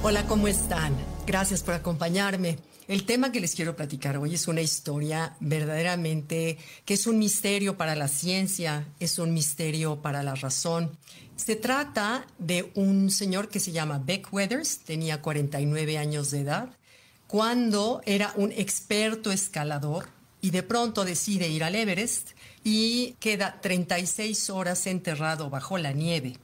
Hola, ¿cómo están? Gracias por acompañarme. El tema que les quiero platicar hoy es una historia verdaderamente que es un misterio para la ciencia, es un misterio para la razón. Se trata de un señor que se llama Beck Weathers, tenía 49 años de edad, cuando era un experto escalador y de pronto decide ir al Everest y queda 36 horas enterrado bajo la nieve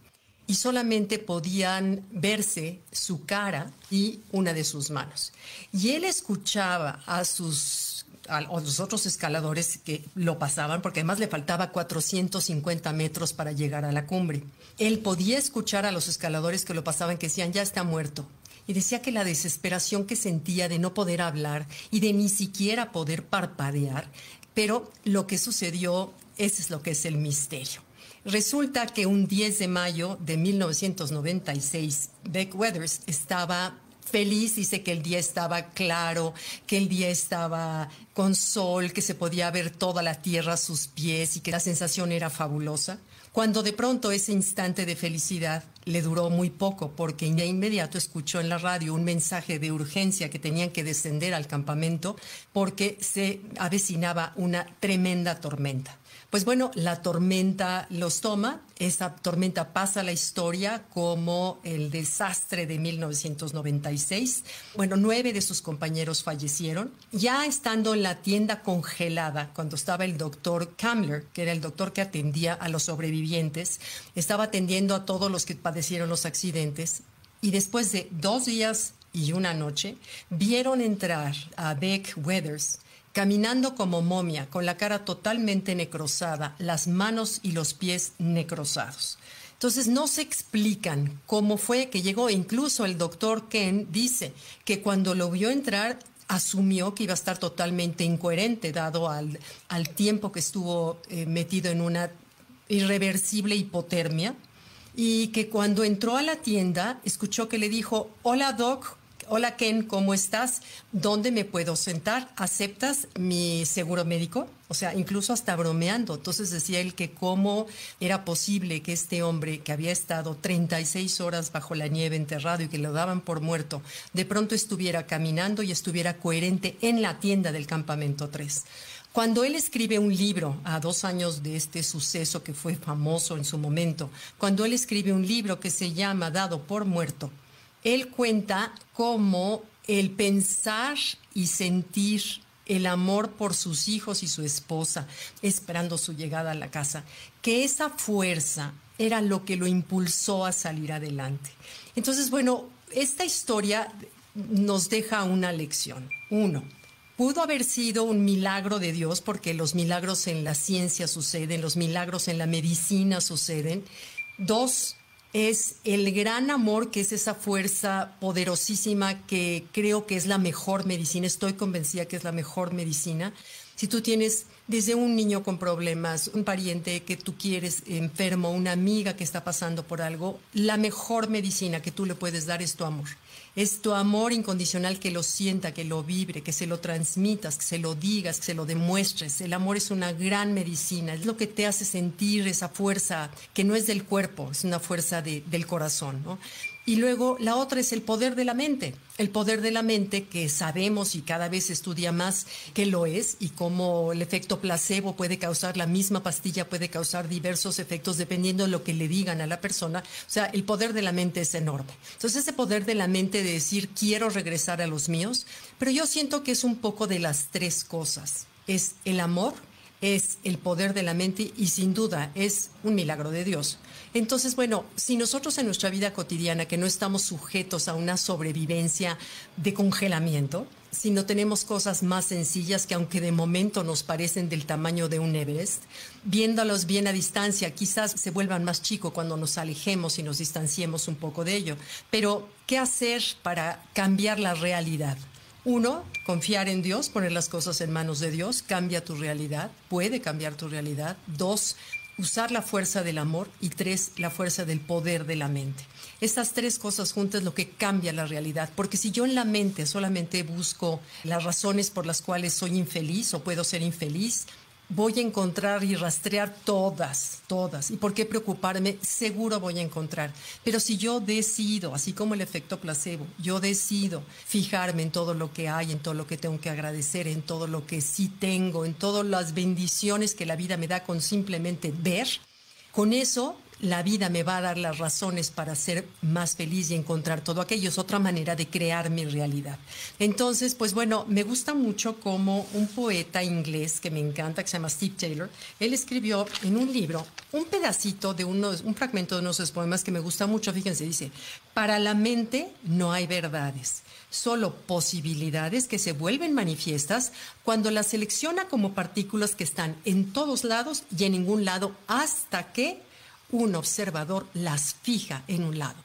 y solamente podían verse su cara y una de sus manos. Y él escuchaba a sus a los otros escaladores que lo pasaban, porque además le faltaba 450 metros para llegar a la cumbre. Él podía escuchar a los escaladores que lo pasaban que decían, ya está muerto. Y decía que la desesperación que sentía de no poder hablar y de ni siquiera poder parpadear, pero lo que sucedió, ese es lo que es el misterio. Resulta que un 10 de mayo de 1996, Beck Weathers estaba feliz, dice que el día estaba claro, que el día estaba con sol, que se podía ver toda la tierra a sus pies y que la sensación era fabulosa. Cuando de pronto ese instante de felicidad le duró muy poco porque de inmediato escuchó en la radio un mensaje de urgencia que tenían que descender al campamento porque se avecinaba una tremenda tormenta. Pues bueno, la tormenta los toma, esa tormenta pasa a la historia como el desastre de 1996. Bueno, nueve de sus compañeros fallecieron. Ya estando en la tienda congelada, cuando estaba el doctor Kamler, que era el doctor que atendía a los sobrevivientes, estaba atendiendo a todos los que padecieron los accidentes. Y después de dos días y una noche, vieron entrar a Beck Weathers caminando como momia, con la cara totalmente necrosada, las manos y los pies necrosados. Entonces no se explican cómo fue que llegó. Incluso el doctor Ken dice que cuando lo vio entrar asumió que iba a estar totalmente incoherente dado al, al tiempo que estuvo eh, metido en una irreversible hipotermia y que cuando entró a la tienda escuchó que le dijo, hola doc, Hola Ken, ¿cómo estás? ¿Dónde me puedo sentar? ¿Aceptas mi seguro médico? O sea, incluso hasta bromeando. Entonces decía él que cómo era posible que este hombre que había estado 36 horas bajo la nieve enterrado y que lo daban por muerto, de pronto estuviera caminando y estuviera coherente en la tienda del campamento 3. Cuando él escribe un libro, a dos años de este suceso que fue famoso en su momento, cuando él escribe un libro que se llama Dado por muerto, él cuenta cómo el pensar y sentir el amor por sus hijos y su esposa, esperando su llegada a la casa, que esa fuerza era lo que lo impulsó a salir adelante. Entonces, bueno, esta historia nos deja una lección. Uno, pudo haber sido un milagro de Dios, porque los milagros en la ciencia suceden, los milagros en la medicina suceden. Dos, es el gran amor que es esa fuerza poderosísima que creo que es la mejor medicina, estoy convencida que es la mejor medicina. Si tú tienes desde un niño con problemas, un pariente que tú quieres enfermo, una amiga que está pasando por algo, la mejor medicina que tú le puedes dar es tu amor. Es tu amor incondicional que lo sienta, que lo vibre, que se lo transmitas, que se lo digas, que se lo demuestres. El amor es una gran medicina, es lo que te hace sentir esa fuerza que no es del cuerpo, es una fuerza del corazón. ¿no? Y luego la otra es el poder de la mente. El poder de la mente que sabemos y cada vez estudia más que lo es y cómo el efecto placebo puede causar, la misma pastilla puede causar diversos efectos dependiendo de lo que le digan a la persona. O sea, el poder de la mente es enorme. Entonces ese poder de la mente de decir quiero regresar a los míos, pero yo siento que es un poco de las tres cosas. Es el amor, es el poder de la mente y sin duda es un milagro de Dios. Entonces, bueno, si nosotros en nuestra vida cotidiana, que no estamos sujetos a una sobrevivencia de congelamiento, si no tenemos cosas más sencillas que aunque de momento nos parecen del tamaño de un Everest, viéndolos bien a distancia, quizás se vuelvan más chicos cuando nos alejemos y nos distanciemos un poco de ello. Pero, ¿qué hacer para cambiar la realidad? Uno, confiar en Dios, poner las cosas en manos de Dios, cambia tu realidad, puede cambiar tu realidad. Dos, usar la fuerza del amor y tres, la fuerza del poder de la mente. Estas tres cosas juntas lo que cambia la realidad, porque si yo en la mente solamente busco las razones por las cuales soy infeliz o puedo ser infeliz, voy a encontrar y rastrear todas, todas. ¿Y por qué preocuparme? Seguro voy a encontrar. Pero si yo decido, así como el efecto placebo, yo decido fijarme en todo lo que hay, en todo lo que tengo que agradecer, en todo lo que sí tengo, en todas las bendiciones que la vida me da con simplemente ver, con eso la vida me va a dar las razones para ser más feliz y encontrar todo aquello. Es otra manera de crear mi realidad. Entonces, pues bueno, me gusta mucho como un poeta inglés que me encanta, que se llama Steve Taylor, él escribió en un libro un pedacito de unos, un fragmento de unos de sus poemas que me gusta mucho. Fíjense, dice, para la mente no hay verdades, solo posibilidades que se vuelven manifiestas cuando las selecciona como partículas que están en todos lados y en ningún lado hasta que un observador las fija en un lado.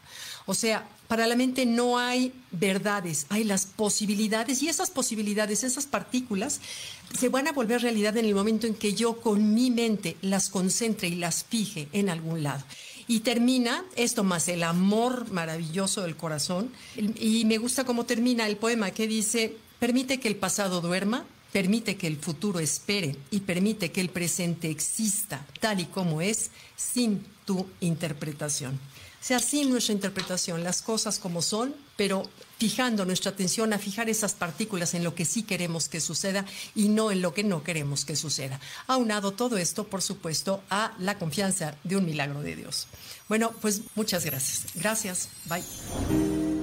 O sea, para la mente no hay verdades, hay las posibilidades y esas posibilidades, esas partículas, se van a volver realidad en el momento en que yo con mi mente las concentre y las fije en algún lado. Y termina esto más el amor maravilloso del corazón. Y me gusta cómo termina el poema que dice, permite que el pasado duerma, permite que el futuro espere y permite que el presente exista tal y como es sin tu interpretación. O sea, sin nuestra interpretación, las cosas como son, pero fijando nuestra atención a fijar esas partículas en lo que sí queremos que suceda y no en lo que no queremos que suceda. Aunado todo esto, por supuesto, a la confianza de un milagro de Dios. Bueno, pues muchas gracias. Gracias. Bye.